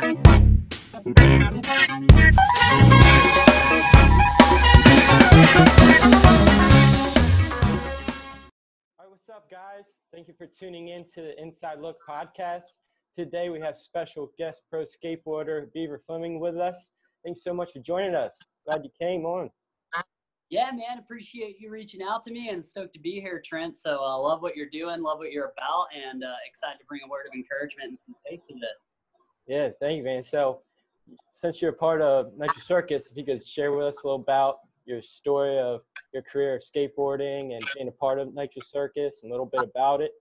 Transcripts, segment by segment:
What's up, guys? Thank you for tuning in to the Inside Look podcast. Today we have special guest pro skateboarder Beaver Fleming with us. Thanks so much for joining us. Glad you came on. Yeah, man, appreciate you reaching out to me and stoked to be here, Trent. So uh, love what you're doing, love what you're about, and uh, excited to bring a word of encouragement and some faith to this. Yeah, thank you, man. So, since you're a part of Nitro Circus, if you could share with us a little about your story of your career of skateboarding and being a part of Nitro Circus and a little bit about it.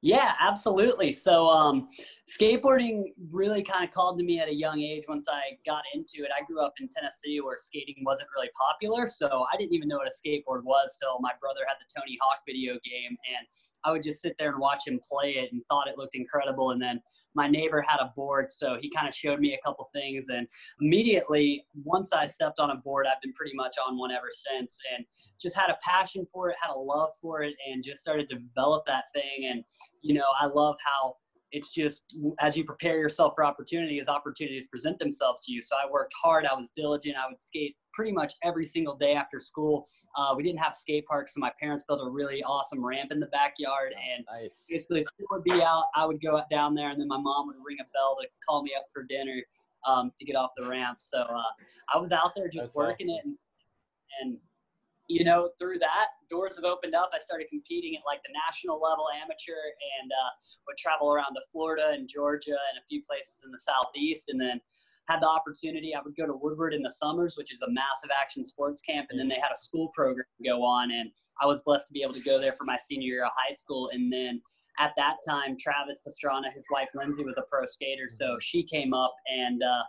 Yeah, absolutely. So, um, skateboarding really kind of called to me at a young age once I got into it. I grew up in Tennessee where skating wasn't really popular, so I didn't even know what a skateboard was till my brother had the Tony Hawk video game, and I would just sit there and watch him play it and thought it looked incredible. And then my neighbor had a board, so he kind of showed me a couple things. And immediately, once I stepped on a board, I've been pretty much on one ever since, and just had a passion for it, had a love for it, and just started to develop that thing. And you know, I love how it's just as you prepare yourself for opportunity, as opportunities present themselves to you. So I worked hard. I was diligent. I would skate pretty much every single day after school. Uh, we didn't have skate parks, so my parents built a really awesome ramp in the backyard. And Nice. basically, school would be out. I would go down there, and then my mom would ring a bell to call me up for dinner um, to get off the ramp. So uh, I was out there just That's working awesome. it, and, and you know, through that, doors have opened up. I started competing at like the national level amateur and uh, would travel around to Florida and Georgia and a few places in the southeast. And then had the opportunity, I would go to Woodward in the summers, which is a massive action sports camp. And then they had a school program go on. And I was blessed to be able to go there for my senior year of high school. And then at that time, Travis Pastrana, his wife Lindsay, was a pro skater. So she came up and uh,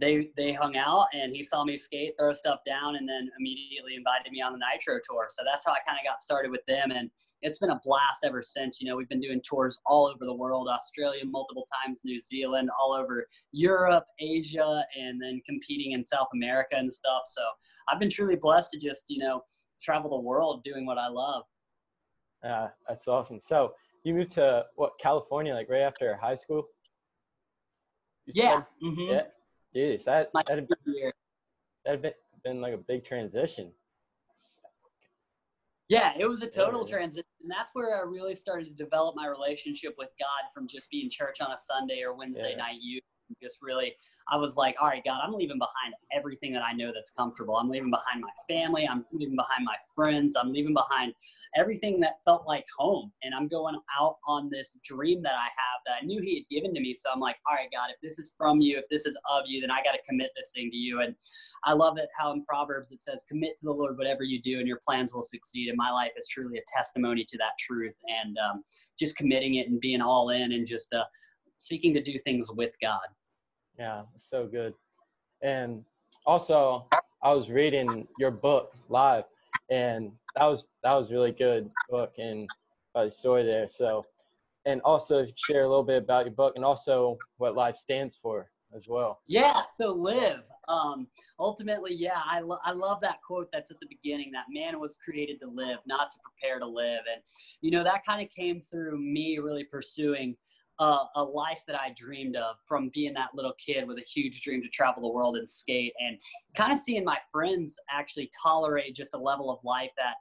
they they hung out and he saw me skate, throw stuff down, and then immediately invited me on the Nitro tour. So that's how I kind of got started with them, and it's been a blast ever since. You know, we've been doing tours all over the world, Australia multiple times, New Zealand, all over Europe, Asia, and then competing in South America and stuff. So I've been truly blessed to just you know travel the world doing what I love. Uh, that's awesome. So, you moved to what California like right after high school? You Yeah. said? hmm Yeah. Jeez, that that'd, year. that'd been, been like a big transition. Yeah, it was a total Yeah. transition. And that's where I really started to develop my relationship with God from just being church on a Sunday or Wednesday Yeah. night youth. Just really, I was like, all right, God, I'm leaving behind everything that I know that's comfortable. I'm leaving behind my family. I'm leaving behind my friends. I'm leaving behind everything that felt like home. And I'm going out on this dream that I have that I knew He had given to me. So I'm like, all right, God, if this is from you, if this is of you, then I got to commit this thing to you. And I love it how in Proverbs it says, commit to the Lord whatever you do, and your plans will succeed. And my life is truly a testimony to that truth. And um, just committing it and being all in and just uh, seeking to do things with God. Yeah, so good. And also, I was reading your book live, and that was that was really good book and uh, story there. So, and also share a little bit about your book and also what life stands for as well. Yeah, so live. Um, ultimately, yeah, I, lo- I love that quote that's at the beginning that man was created to live, not to prepare to live. And, you know, that kind of came through me really pursuing uh, a life that I dreamed of from being that little kid with a huge dream to travel the world and skate and kind of seeing my friends actually tolerate just a level of life that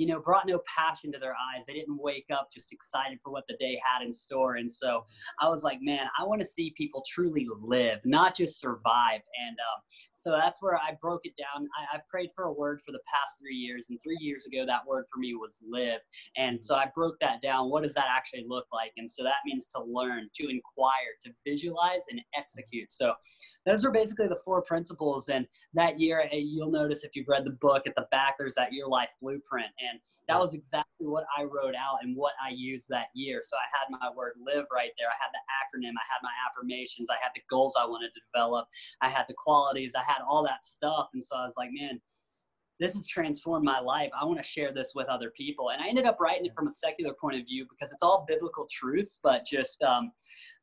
you know, brought no passion to their eyes. They didn't wake up just excited for what the day had in store. And so I was like, man, I want to see people truly live, not just survive. And um, so that's where I broke it down. I, I've prayed for a word for the past three years. And three years ago, that word for me was live. And so I broke that down. What does that actually look like? And so that means to learn, to inquire, to visualize, and execute. So those are basically the four principles. And that year, eh, you'll notice if you've read the book at the back, there's that year life blueprint. And that was exactly what I wrote out and what I used that year. So I had my word live right there. I had the acronym, I had my affirmations, I had the goals I wanted to develop, I had the qualities, I had all that stuff. And so I was like, man, this has transformed my life. I want to share this with other people. And I ended up writing it from a secular point of view because it's all biblical truths, but just um,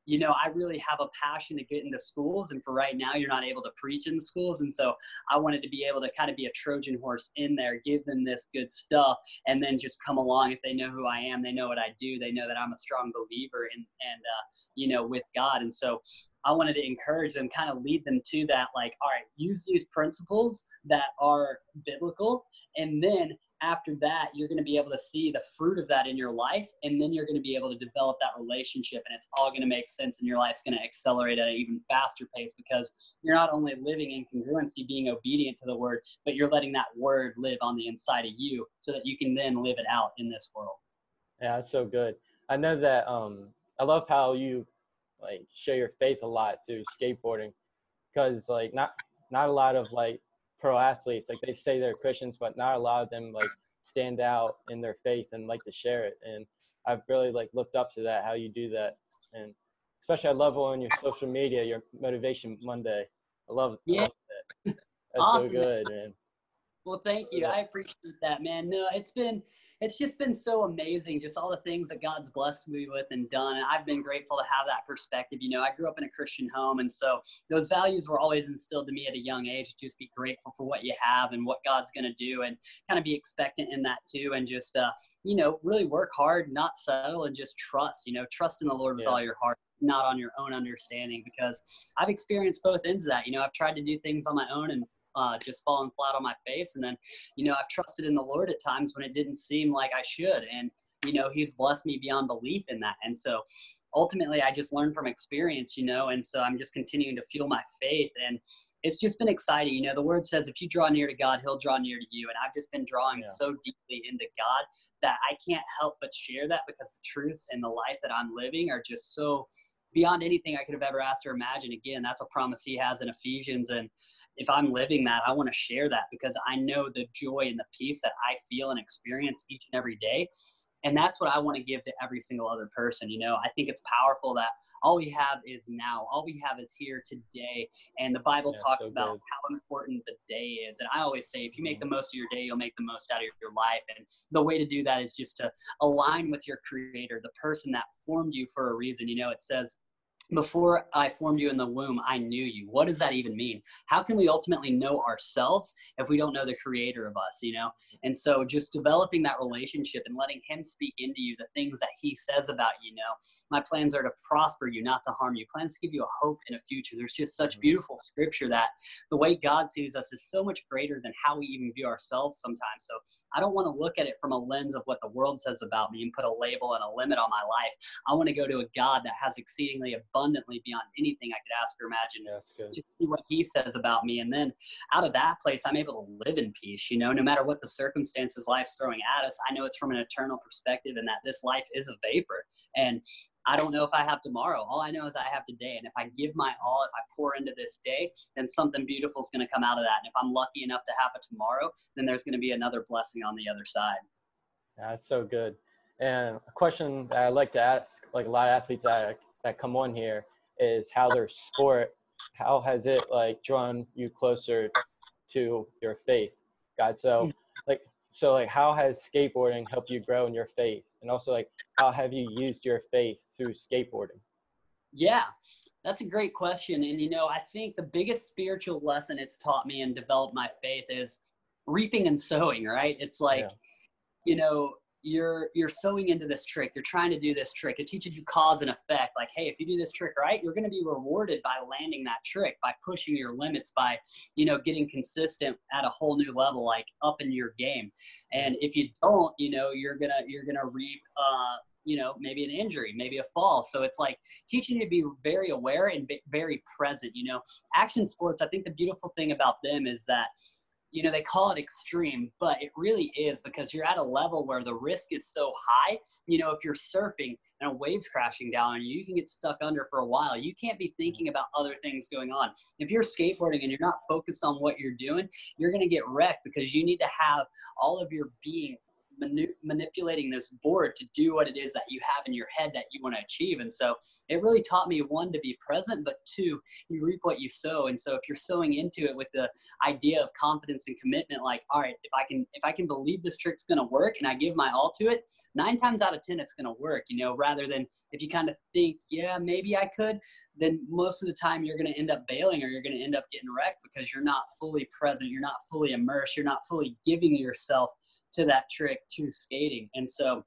you know, I really have a passion to get into schools. And for right now, you're not able to preach in schools. And so I wanted to be able to kind of be a Trojan horse in there, give them this good stuff, and then just come along. If they know who I am, they know what I do, they know that I'm a strong believer and, and uh, you know, with God. And so I wanted to encourage them, kind of lead them to that, like, all right, use these principles that are biblical. And then after that, you're going to be able to see the fruit of that in your life. And then you're going to be able to develop that relationship. And it's all going to make sense. And your life's going to accelerate at an even faster pace because you're not only living in congruency, being obedient to the word, but you're letting that word live on the inside of you so that you can then live it out in this world. Yeah, that's so good. I know that um, I love how you like show your faith a lot through skateboarding because like not not a lot of like pro athletes. Like they say they're Christians, but not a lot of them like stand out in their faith and like to share it. And I've really like looked up to that, how you do that. And especially I love on your social media, your motivation Monday. I love, yeah. I love that. That's awesome. so good, man. Well, thank you. I appreciate that, man. No, it's been it's just been so amazing, just all the things that God's blessed me with and done. And I've been grateful to have that perspective. You know, I grew up in a Christian home, and so those values were always instilled to me at a young age. Just be grateful for what you have and what God's going to do, and kind of be expectant in that too, and just uh, you know, really work hard, not settle, and just trust. You know, trust in the Lord with yeah. all your heart not on your own understanding because I've experienced both ends of that. You know, I've tried to do things on my own and uh, just falling flat on my face. And then, you know, I've trusted in the Lord at times when it didn't seem like I should. And, you know, He's blessed me beyond belief in that. And so ultimately, I just learned from experience, you know, and so I'm just continuing to fuel my faith. And it's just been exciting. You know, the word says if you draw near to God, He'll draw near to you. And I've just been drawing yeah. so deeply into God that I can't help but share that because the truths and the life that I'm living are just so beyond anything I could have ever asked or imagined. Again, that's a promise he has in Ephesians. And if I'm living that, I want to share that because I know the joy and the peace that I feel and experience each and every day. And that's what I want to give to every single other person. You know, I think it's powerful that all we have is now. All we have is here today. And the Bible yeah, talks so about good. how important the day is. And I always say, if you make mm-hmm. the most of your day, you'll make the most out of your life. And the way to do that is just to align with your creator, the person that formed you for a reason. You know, it says, before I formed you in the womb, I knew you. What does that even mean? How can we ultimately know ourselves if we don't know the creator of us, you know? And so just developing that relationship and letting him speak into you the things that he says about you, know, my plans are to prosper you, not to harm you. Plans to give you a hope in a future. There's just such mm-hmm. beautiful scripture that the way God sees us is so much greater than how we even view ourselves sometimes. So I don't want to look at it from a lens of what the world says about me and put a label and a limit on my life. I want to go to a God that has exceedingly abundant abundantly beyond anything I could ask or imagine yeah, to see what he says about me. And then out of that place, I'm able to live in peace, you know, no matter what the circumstances life's throwing at us, I know it's from an eternal perspective and that this life is a vapor. And I don't know if I have tomorrow. All I know is I have today. And if I give my all, if I pour into this day, then something beautiful is going to come out of that. And if I'm lucky enough to have it tomorrow, then there's going to be another blessing on the other side. That's so good. And a question that I like to ask, like a lot of athletes that that come on here is how their sport how has it like drawn you closer to your faith god? So hmm. like so like how has skateboarding helped you grow in your faith? And also like how have you used your faith through skateboarding? Yeah that's a great question. And you know i think the biggest spiritual lesson it's taught me and developed my faith is reaping and sowing right? It's like yeah. you know you're you're sowing into this trick you're trying to do this trick it teaches you cause and effect like hey if you do this trick right you're going to be rewarded by landing that trick by pushing your limits by you know getting consistent at a whole new level like up in your game. And if you don't you know you're gonna you're gonna reap uh you know maybe an injury maybe a fall. So it's like teaching you to be very aware and very present you know. Action sports i think the beautiful thing about them is that you know, they call it extreme, but it really is because you're at a level where the risk is so high. You know, if you're surfing and a wave's crashing down on you, you can get stuck under for a while. You can't be mm-hmm. thinking about other things going on. If you're skateboarding and you're not focused on what you're doing, you're going to get wrecked because you need to have all of your being manu- manipulating this board to do what it is that you have in your head that you want to achieve. And so it really taught me one to be present, but two, you reap what you sow. And so if you're sowing into it with the idea of confidence and commitment, like, all right, if I can if I can believe this trick's gonna work and I give my all to it, nine times out of ten it's gonna work, you know, rather than if you kind of think, yeah, maybe I could, then most of the time you're gonna end up bailing or you're gonna end up getting wrecked because you're not fully present, you're not fully immersed, you're not fully giving yourself to that trick to skating. And so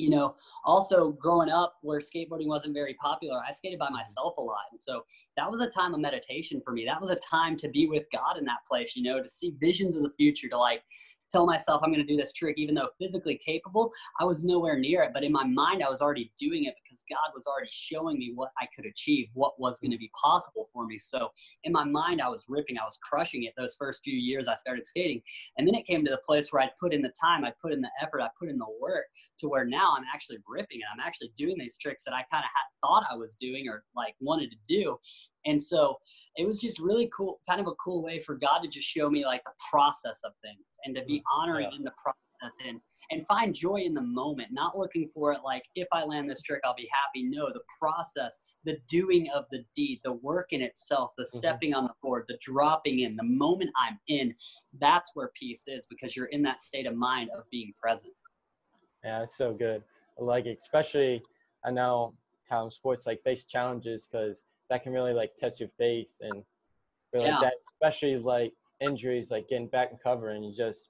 you know, also growing up where skateboarding wasn't very popular, I skated by myself a lot. And so that was a time of meditation for me. That was a time to be with God in that place, you know, to see visions of the future, to like tell myself I'm going to do this trick, even though physically capable, I was nowhere near it. But in my mind, I was already doing it because God was already showing me what I could achieve, what was going to be possible for me. So in my mind, I was ripping, I was crushing it those first few years I started skating. And then it came to the place where I'd put in the time, I'd put in the effort, I put in the work to where now I'm actually ripping it. I'm actually doing these tricks that I kind of had thought I was doing or like wanted to do. And so it was just really cool, kind of a cool way for God to just show me like the process of things and to be mm, honoring yeah. in the process and and find joy in the moment, not looking for it like if I land this trick, I'll be happy. No, the process, the doing of the deed, the work in itself, the mm-hmm. stepping mm-hmm. on the board, the dropping in, the moment I'm in, that's where peace is because you're in that state of mind of being present. Yeah, it's so good. Like especially I know how sports like face challenges because that can really like test your faith and really yeah. that especially like injuries like getting back and covering you just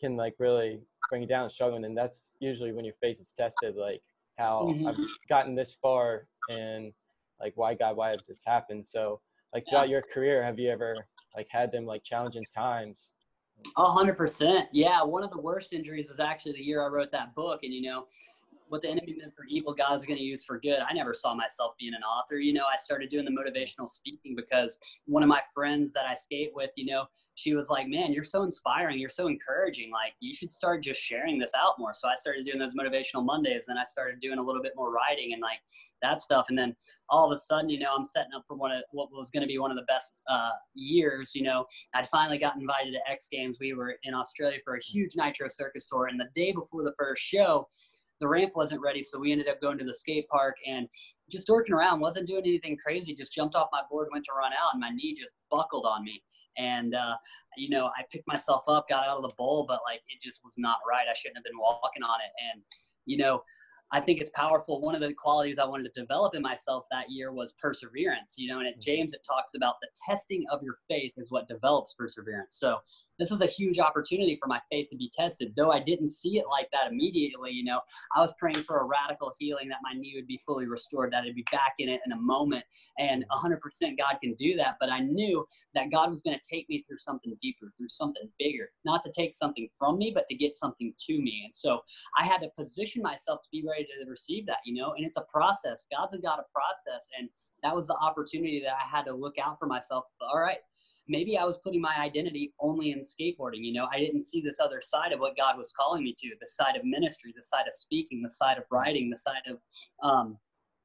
can like really bring you down struggling and that's usually when your faith is tested like how mm-hmm. I've gotten this far and like why God why has this happened so like throughout yeah. your career have you ever like had them like challenging times a hundred percent yeah one of the worst injuries was actually the year I wrote that book and you know what the enemy meant for evil, God's going to use for good. I never saw myself being an author. You know, I started doing the motivational speaking because one of my friends that I skate with, you know, she was like, man, you're so inspiring. You're so encouraging. Like, you should start just sharing this out more. So I started doing those motivational Mondays. and I started doing a little bit more writing and like that stuff. And then all of a sudden, you know, I'm setting up for one of what was going to be one of the best uh, years. You know, I'd finally got invited to X Games. We were in Australia for a huge Nitro Circus tour. And the day before the first show, the ramp wasn't ready, so we ended up going to the skate park and just dorking around. wasn't doing anything crazy. Just jumped off my board, went to run out, and my knee just buckled on me. And uh, you know, I picked myself up, got out of the bowl, but like it just was not right. I shouldn't have been walking on it. And you know, I think it's powerful. One of the qualities I wanted to develop in myself that year was perseverance. You know, and at mm-hmm. James it talks about the testing of your faith is what develops perseverance. So this was a huge opportunity for my faith to be tested. Though I didn't see it like that immediately, you know, I was praying for a radical healing that my knee would be fully restored, that I'd be back in it in a moment. And 100% God can do that. But I knew that God was going to take me through something deeper, through something bigger, not to take something from me, but to get something to me. And so I had to position myself to be ready ready to receive that, you know, and it's a process. God's a God of process. And that was the opportunity that I had to look out for myself. All right, maybe I was putting my identity only in skateboarding. You know, I didn't see this other side of what God was calling me to the side of ministry, the side of speaking, the side of writing, the side of um,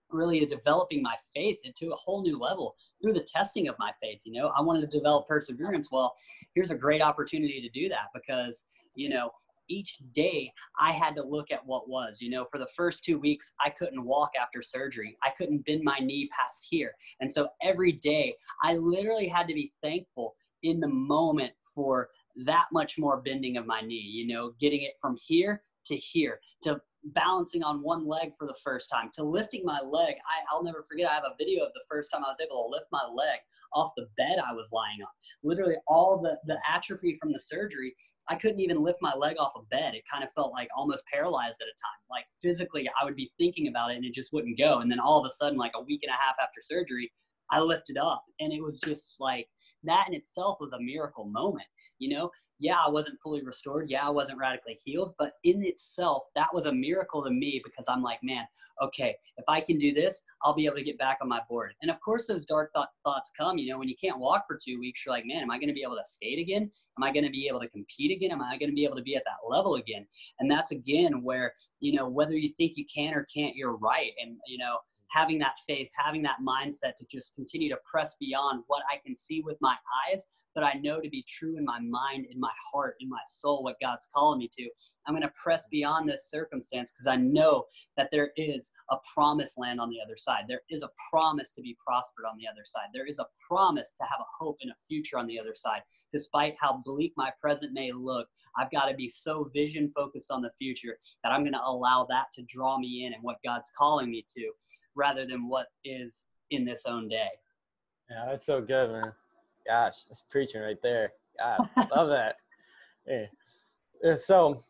really developing my faith into a whole new level through the testing of my faith. You know, I wanted to develop perseverance. Well, here's a great opportunity to do that because, you know, each day I had to look at what was. You know, for the first two weeks, I couldn't walk after surgery. I couldn't bend my knee past here. And so every day, I literally had to be thankful in the moment for that much more bending of my knee, you know, getting it from here to here, to balancing on one leg for the first time, to lifting my leg. I, I'll never forget, I have a video of the first time I was able to lift my leg off the bed I was lying on. Literally all the, the atrophy from the surgery, I couldn't even lift my leg off a of bed. It kind of felt like almost paralyzed at a time. Like physically, I would be thinking about it and it just wouldn't go. And then all of a sudden, like a week and a half after surgery, I lifted up and it was just like that in itself was a miracle moment, you know? Yeah, I wasn't fully restored. Yeah, I wasn't radically healed, but in itself, that was a miracle to me because I'm like, man, okay, if I can do this, I'll be able to get back on my board. And of course, those dark th- thoughts come. You know, when you can't walk for two weeks, you're like, man, am I going to be able to skate again? Am I going to be able to compete again? Am I going to be able to be at that level again? And that's again where, you know, whether you think you can or can't, you're right. And, you know, having that faith, having that mindset to just continue to press beyond what I can see with my eyes, but I know to be true in my mind, in my heart, in my soul, what God's calling me to. I'm going to press beyond this circumstance because I know that there is a promised land on the other side. There is a promise to be prospered on the other side. There is a promise to have a hope and a future on the other side. Despite how bleak my present may look, I've got to be so vision focused on the future that I'm going to allow that to draw me in and what God's calling me to rather than what is in this own day. Yeah, that's so good, man. Gosh, that's preaching right there. God, love that. Yeah. yeah. So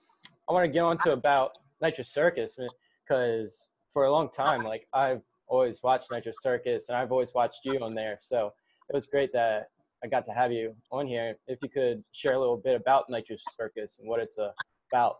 I want to get on to about Nitro Circus man, because for a long time, like I've always watched Nitro Circus and I've always watched you on there. So it was great that I got to have you on here. If you could share a little bit about Nitro Circus and what it's uh, about.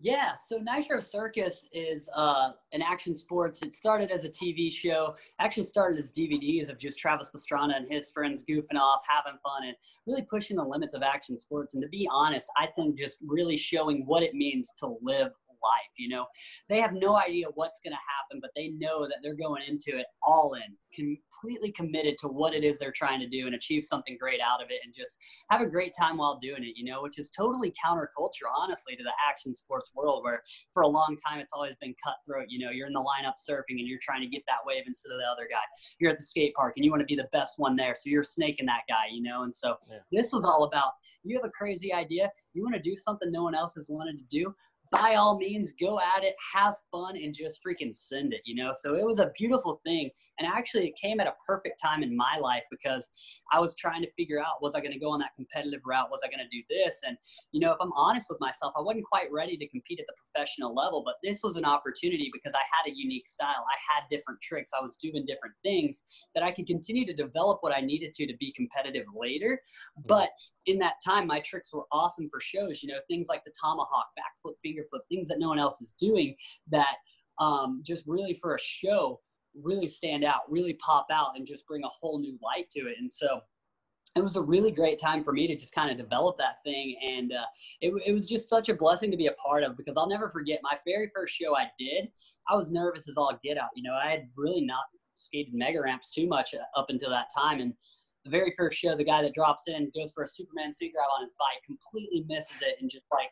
Yeah, so Nitro Circus is uh, an action sports. It started as a TV show, actually started as DVDs of just Travis Pastrana and his friends goofing off, having fun, and really pushing the limits of action sports. And to be honest, I think just really showing what it means to live life. You know, they have no idea what's going to happen, but they know that they're going into it all in, completely committed to what it is they're trying to do and achieve something great out of it and just have a great time while doing it, you know, which is totally counterculture, honestly, to the action sports world where for a long time it's always been cutthroat. You know, you're in the lineup surfing and you're trying to get that wave instead of the other guy. You're at the skate park and you want to be the best one there. So you're snaking that guy, you know, and so yeah. this was all about you have a crazy idea, you want to do something no one else has wanted to do by all means, go at it, have fun, and just freaking send it, you know? So it was a beautiful thing. And actually, it came at a perfect time in my life because I was trying to figure out was I going to go on that competitive route? Was I going to do this? And, you know, if I'm honest with myself, I wasn't quite ready to compete at the professional level, but this was an opportunity because I had a unique style. I had different tricks. I was doing different things that I could continue to develop what I needed to to be competitive later. Mm-hmm. But in that time, my tricks were awesome for shows, you know, things like the tomahawk, backflip, finger flip, things that no one else is doing that um, just really for a show really stand out, really pop out, and just bring a whole new light to it. And so it was a really great time for me to just kind of develop that thing. And uh, it, it was just such a blessing to be a part of because I'll never forget my very first show I did. I was nervous as all get out. You know, I had really not skated mega ramps too much up until that time. And the very first show, the guy that drops in goes for a Superman seat grab on his bike, completely misses it, and just like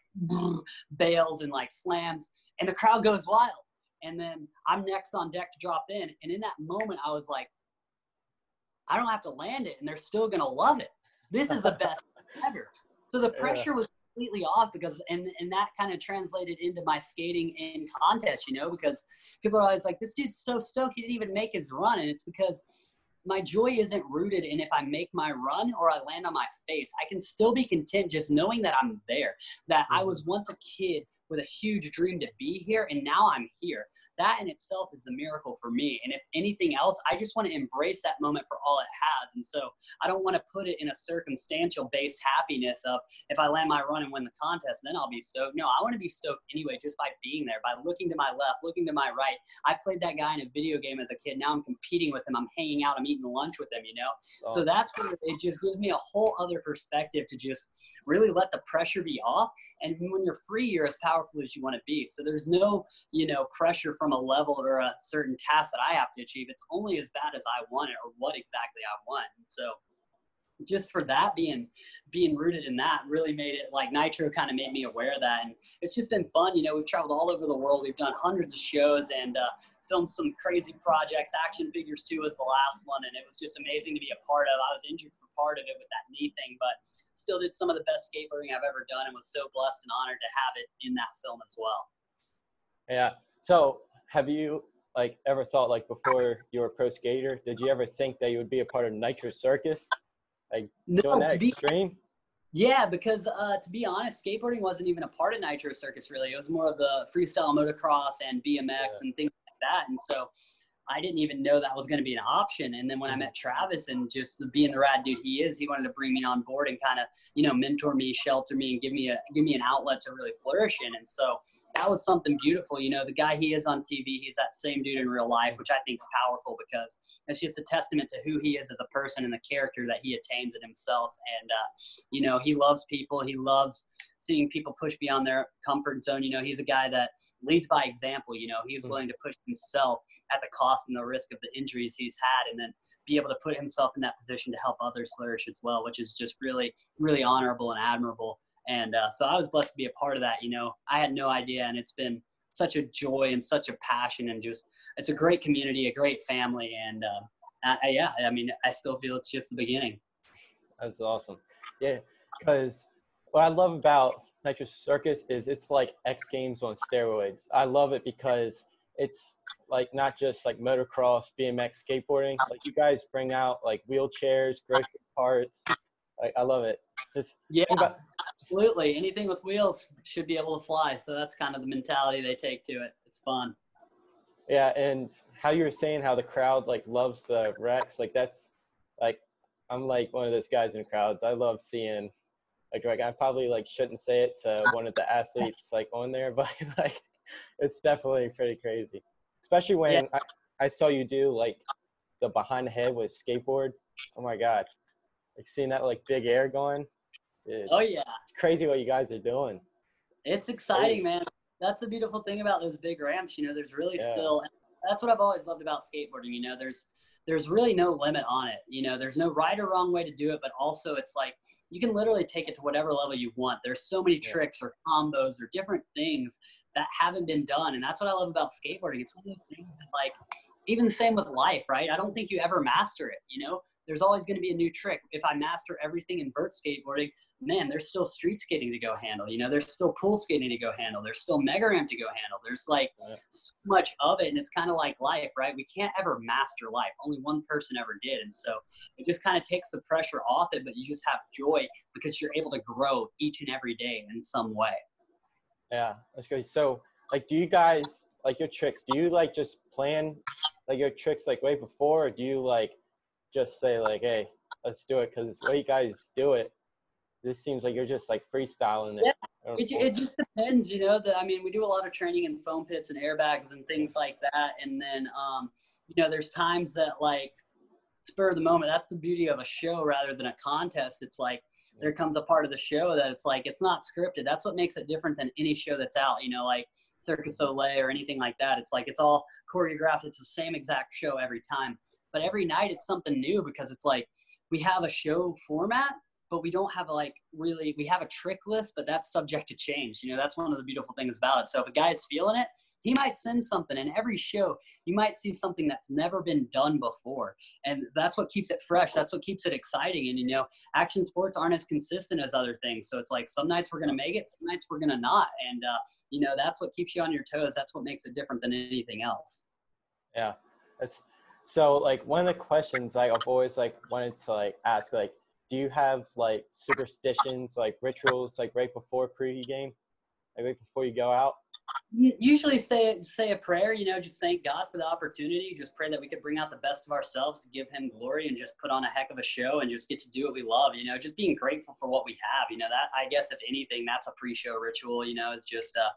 bails and like slams, and the crowd goes wild. And then I'm next on deck to drop in, and in that moment, I was like, I don't have to land it, and they're still gonna love it. This is the best ever. So the pressure yeah. was completely off because and and that kind of translated into my skating in contest, you know, because people are always like, this dude's so stoked he didn't even make his run, and it's because my joy isn't rooted in if I make my run or I land on my face. I can still be content just knowing that I'm there, that I mm-hmm. was once a kid with a huge dream to be here and now I'm here. That in itself is the miracle for me. And if anything else, I just want to embrace that moment for all it has. And so I don't want to put it in a circumstantial based happiness of if I land my run and win the contest, then I'll be stoked. No, I want to be stoked anyway just by being there, by looking to my left, looking to my right. I played that guy in a video game as a kid. Now I'm competing with him. I'm hanging out. I'm eating lunch with them, you know? Oh. So that's where it just gives me a whole other perspective to just really let the pressure be off. And when you're free, you're as powerful as you want to be. So there's no, you know, pressure from a level or a certain task that I have to achieve. It's only as bad as I want it or what exactly I want. so just for that being being rooted in that really made it like nitro kind of made me aware of that and it's just been fun you know we've traveled all over the world we've done hundreds of shows and uh, filmed some crazy projects action figures too was the last one and it was just amazing to be a part of i was injured for part of it with that knee thing but still did some of the best skateboarding i've ever done and was so blessed and honored to have it in that film as well. Yeah so have you like ever thought like before you were a pro skater did you ever think that you would be a part of nitro circus like no, doing that be, extreme? Yeah, because uh, to be honest, skateboarding wasn't even a part of Nitro Circus really. It was more of the freestyle motocross and BMX yeah. and things like that. And so I didn't even know that was going to be an option. And then when I met Travis and just being the rad dude he is, he wanted to bring me on board and kind of, you know, mentor me, shelter me, and give me a give me an outlet to really flourish in. And so that was something beautiful. You know, the guy he is on TV, he's that same dude in real life, which I think is powerful because it's just a testament to who he is as a person and the character that he attains in himself. And uh, you know, he loves people. He loves seeing people push beyond their comfort zone. You know, he's a guy that leads by example. You know, he's mm. willing to push himself at the cost and the risk of the injuries he's had, and then be able to put himself in that position to help others flourish as well, which is just really, really honorable and admirable. And uh, so I was blessed to be a part of that. You know, I had no idea, and it's been such a joy and such a passion, and just it's a great community, a great family, and uh, I, yeah, I mean, I still feel it's just the beginning. That's awesome. Yeah, because what I love about Nitro Circus is it's like X Games on steroids. I love it because it's like not just like motocross, BMX, skateboarding. Like you guys bring out like wheelchairs, grocery carts. Like I love it. Just yeah, about, absolutely. Anything with wheels should be able to fly. So that's kind of the mentality they take to it. It's fun. Yeah, and how you were saying how the crowd like loves the wrecks, like that's like I'm like one of those guys in crowds. I love seeing like like I probably like shouldn't say it to one of the athletes like on there, but like it's definitely pretty crazy. Especially when yeah. I, I saw you do like the behind the head with skateboard. Oh my god. Like seeing that like big air going. Dude, oh yeah. It's crazy what you guys are doing. It's exciting, man. That's the beautiful thing about those big ramps. You know, there's really yeah. still that's what I've always loved about skateboarding. You know, there's there's really no limit on it. You know, there's no right or wrong way to do it, but also it's like you can literally take it to whatever level you want. There's so many yeah. tricks or combos or different things that haven't been done. And that's what I love about skateboarding. It's one of those things that like even the same with life, right? I don't think you ever master it, you know? There's always going to be a new trick. If I master everything in vert skateboarding, man, there's still street skating to go handle. You know, there's still pool skating to go handle. There's still mega ramp to go handle. There's like yeah. so much of it, and it's kind of like life, right? We can't ever master life. Only one person ever did, and so it just kind of takes the pressure off it. But you just have joy because you're able to grow each and every day in some way. Yeah, that's great. So, like, do you guys like your tricks? Do you like just plan like your tricks like way before, or do you like just say like, hey, let's do it because the way you guys do it, this seems like you're just like freestyling it. Yeah, it, it just depends, you know. That I mean, we do a lot of training in foam pits and airbags and things like that, and then um, you know, there's times that like spur of the moment. That's the beauty of a show rather than a contest. It's like there comes a part of the show that it's like it's not scripted. That's what makes it different than any show that's out. You know, like Circus Soleil or anything like that. It's like it's all choreographed. It's the same exact show every time. But every night it's something new because it's like we have a show format, but we don't have a, like really we have a trick list, but that's subject to change. You know, that's one of the beautiful things about it. So if a guy is feeling it, he might send something. And every show, you might see something that's never been done before, and that's what keeps it fresh. That's what keeps it exciting. And you know, action sports aren't as consistent as other things. So it's like some nights we're gonna make it, some nights we're gonna not. And uh, you know, that's what keeps you on your toes. That's what makes it different than anything else. Yeah, that's so like one of the questions like I've always like wanted to like ask like do you have like superstitions like rituals like right before pre-game? Like right before you go out? Usually say say a prayer you know just thank god for the opportunity just pray that we could bring out the best of ourselves to give him glory and just put on a heck of a show and just get to do what we love you know just being grateful for what we have you know that i guess if anything that's a pre-show ritual you know it's just uh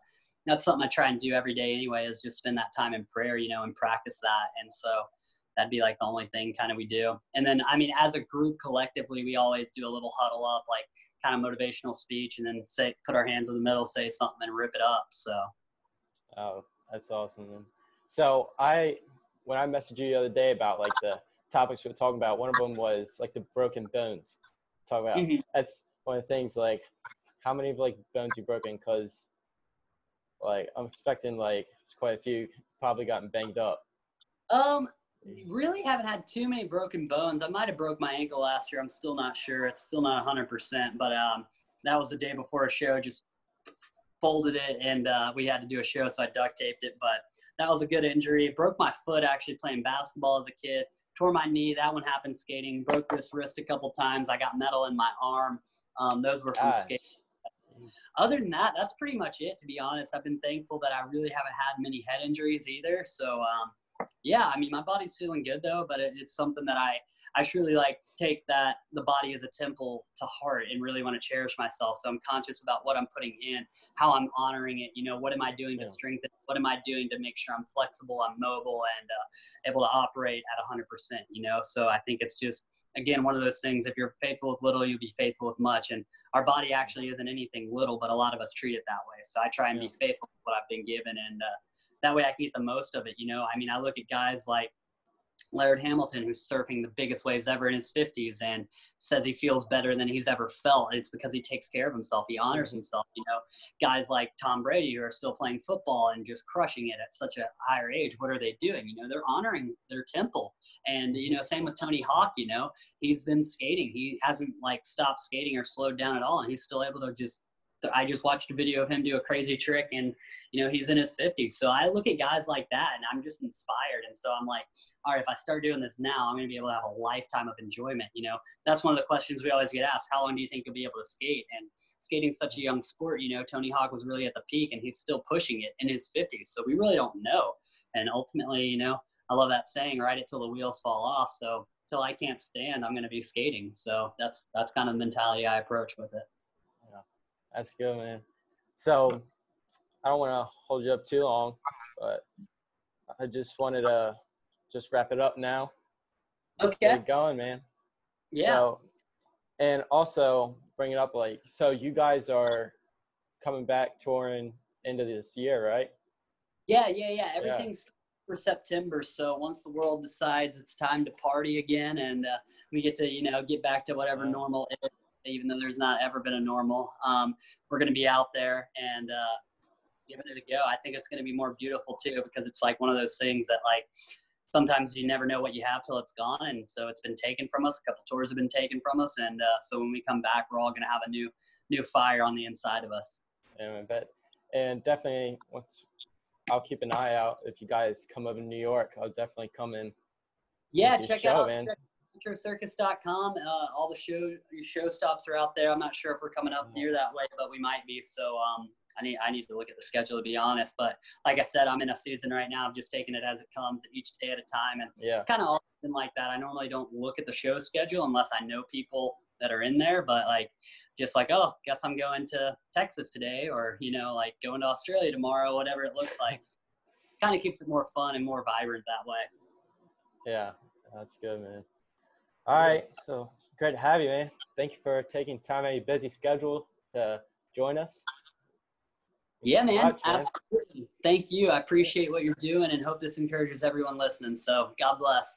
that's something i try and do every day anyway is just spend that time in prayer you know and practice that and so that'd be like the only thing kind of we do. And then, I mean, as a group collectively, we always do a little huddle up, like kind of motivational speech, and then say, put our hands in the middle, say something, and rip it up. So. Oh, that's awesome. Man. So I, when I messaged you the other day about like the topics we were talking about, one of them was like the broken bones. Talk about mm-hmm. that's one of the things. Like, how many of like bones you broken? Because like I'm expecting like it's quite a few probably gotten banged up. Um, really haven't had too many broken bones. I might have broke my ankle last year. I'm still not sure. It's still not 100%, but um, that was the day before a show. Just folded it and uh, we had to do a show, so I duct taped it. But that was a good injury. Broke my foot actually playing basketball as a kid. Tore my knee. That one happened skating. Broke this wrist a couple times. I got metal in my arm. Um, those were from Gosh. skating. Other than that, that's pretty much it. To be honest, I've been thankful that I really haven't had many head injuries either. So um, yeah, I mean, my body's feeling good though, but it, it's something that I I truly like take that the body as a temple to heart and really want to cherish myself. So I'm conscious about what I'm putting in, how I'm honoring it. You know, what am I doing to strengthen? What am I doing to make sure I'm flexible, I'm mobile, and uh, able to operate at 100%? You know, so I think it's just again one of those things. If you're faithful with little, you'll be faithful with much. And our body actually isn't anything little, but a lot of us treat it that way. So I try and be faithful with what I've been given, and uh, that way I can get the most of it. You know, I mean, I look at guys like Laird Hamilton, who's surfing the biggest waves ever in his 50s and says he feels better than he's ever felt. It's because he takes care of himself. He honors mm-hmm. himself. You know, guys like Tom Brady who are still playing football and just crushing it at such a higher age. What are they doing? You know, they're honoring their temple. And, you know, same with Tony Hawk, you know, he's been skating. He hasn't like stopped skating or slowed down at all. And he's still able to just I just watched a video of him do a crazy trick and, you know, he's in his 50s. So I look at guys like that and I'm just inspired. And so I'm like, all right, if I start doing this now, I'm going to be able to have a lifetime of enjoyment. You know, that's one of the questions we always get asked. How long do you think you'll be able to skate? And skating's such a young sport. You know, Tony Hawk was really at the peak and he's still pushing it in his 50s. So we really don't know. And ultimately, you know, I love that saying, ride it till the wheels fall off. So till I can't stand, I'm going to be skating. So that's, that's kind of the mentality I approach with it. That's good, man. So I don't want to hold you up too long, but I just wanted to just wrap it up now. Okay. Get going, man. Yeah. So, and also bring it up like so you guys are coming back touring into this year, right? Yeah, yeah, yeah. Everything's yeah. for September. So once the world decides it's time to party again and uh, we get to, you know, get back to whatever normal is, even though there's not ever been a normal. Um, we're going to be out there and uh, giving it a go. I think it's going to be more beautiful too because it's like one of those things that like sometimes you never know what you have till it's gone, and so it's been taken from us. A couple tours have been taken from us, and uh, so when we come back, we're all going to have a new new fire on the inside of us. Yeah, I bet. And definitely, once I'll keep an eye out if you guys come over to New York. I'll definitely come in. Yeah, check show, out. Man circus.com. Uh, all the show show stops are out there. I'm not sure if we're coming up near that way, but we might be. So um, I need I need to look at the schedule to be honest. But like I said, I'm in a season right now. I'm just taking it as it comes, each day at a time, and yeah, kind of often like that. I normally don't look at the show schedule unless I know people that are in there. But like, just like, oh, guess I'm going to Texas today, or you know, like going to Australia tomorrow, whatever it looks like. kind of keeps it more fun and more vibrant that way. Yeah, that's good, man. All right. So it's great to have you, man. Thank you for taking time out of your busy schedule to join us. Yeah, man. Watch, man. Absolutely. Thank you. I appreciate what you're doing and hope this encourages everyone listening. So God bless.